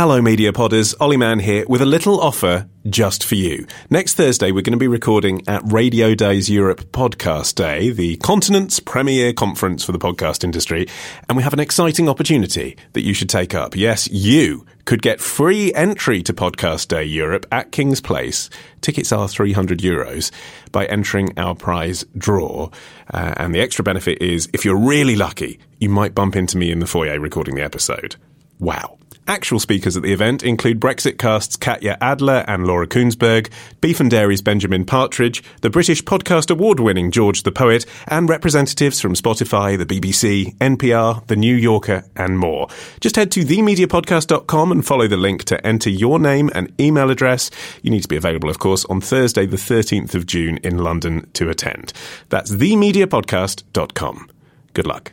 Hello, Media Podders. Olly Mann here with a little offer just for you. Next Thursday, we're going to be recording at Radiodays Europe Podcast Day, the continent's premier conference for the podcast industry. And we have an exciting opportunity that you should take up. Yes, you could get free entry to Podcast Day Europe at King's Place. Tickets are 300 euros by entering our prize draw. Uh, and the extra benefit is if you're really lucky, you might bump into me in the foyer recording the episode. Wow. Actual speakers at the event include Brexitcast's Katya Adler and Laura Kuenssberg, Beef and Dairy's Benjamin Partridge, the British Podcast Award winning George the Poet, and representatives from Spotify, the BBC, NPR, The New Yorker, and more. Just head to themediapodcast.com and follow the link to enter your name and email address. You need to be available, of course, on Thursday, the 13th of June in London to attend. That's themediapodcast.com. Good luck.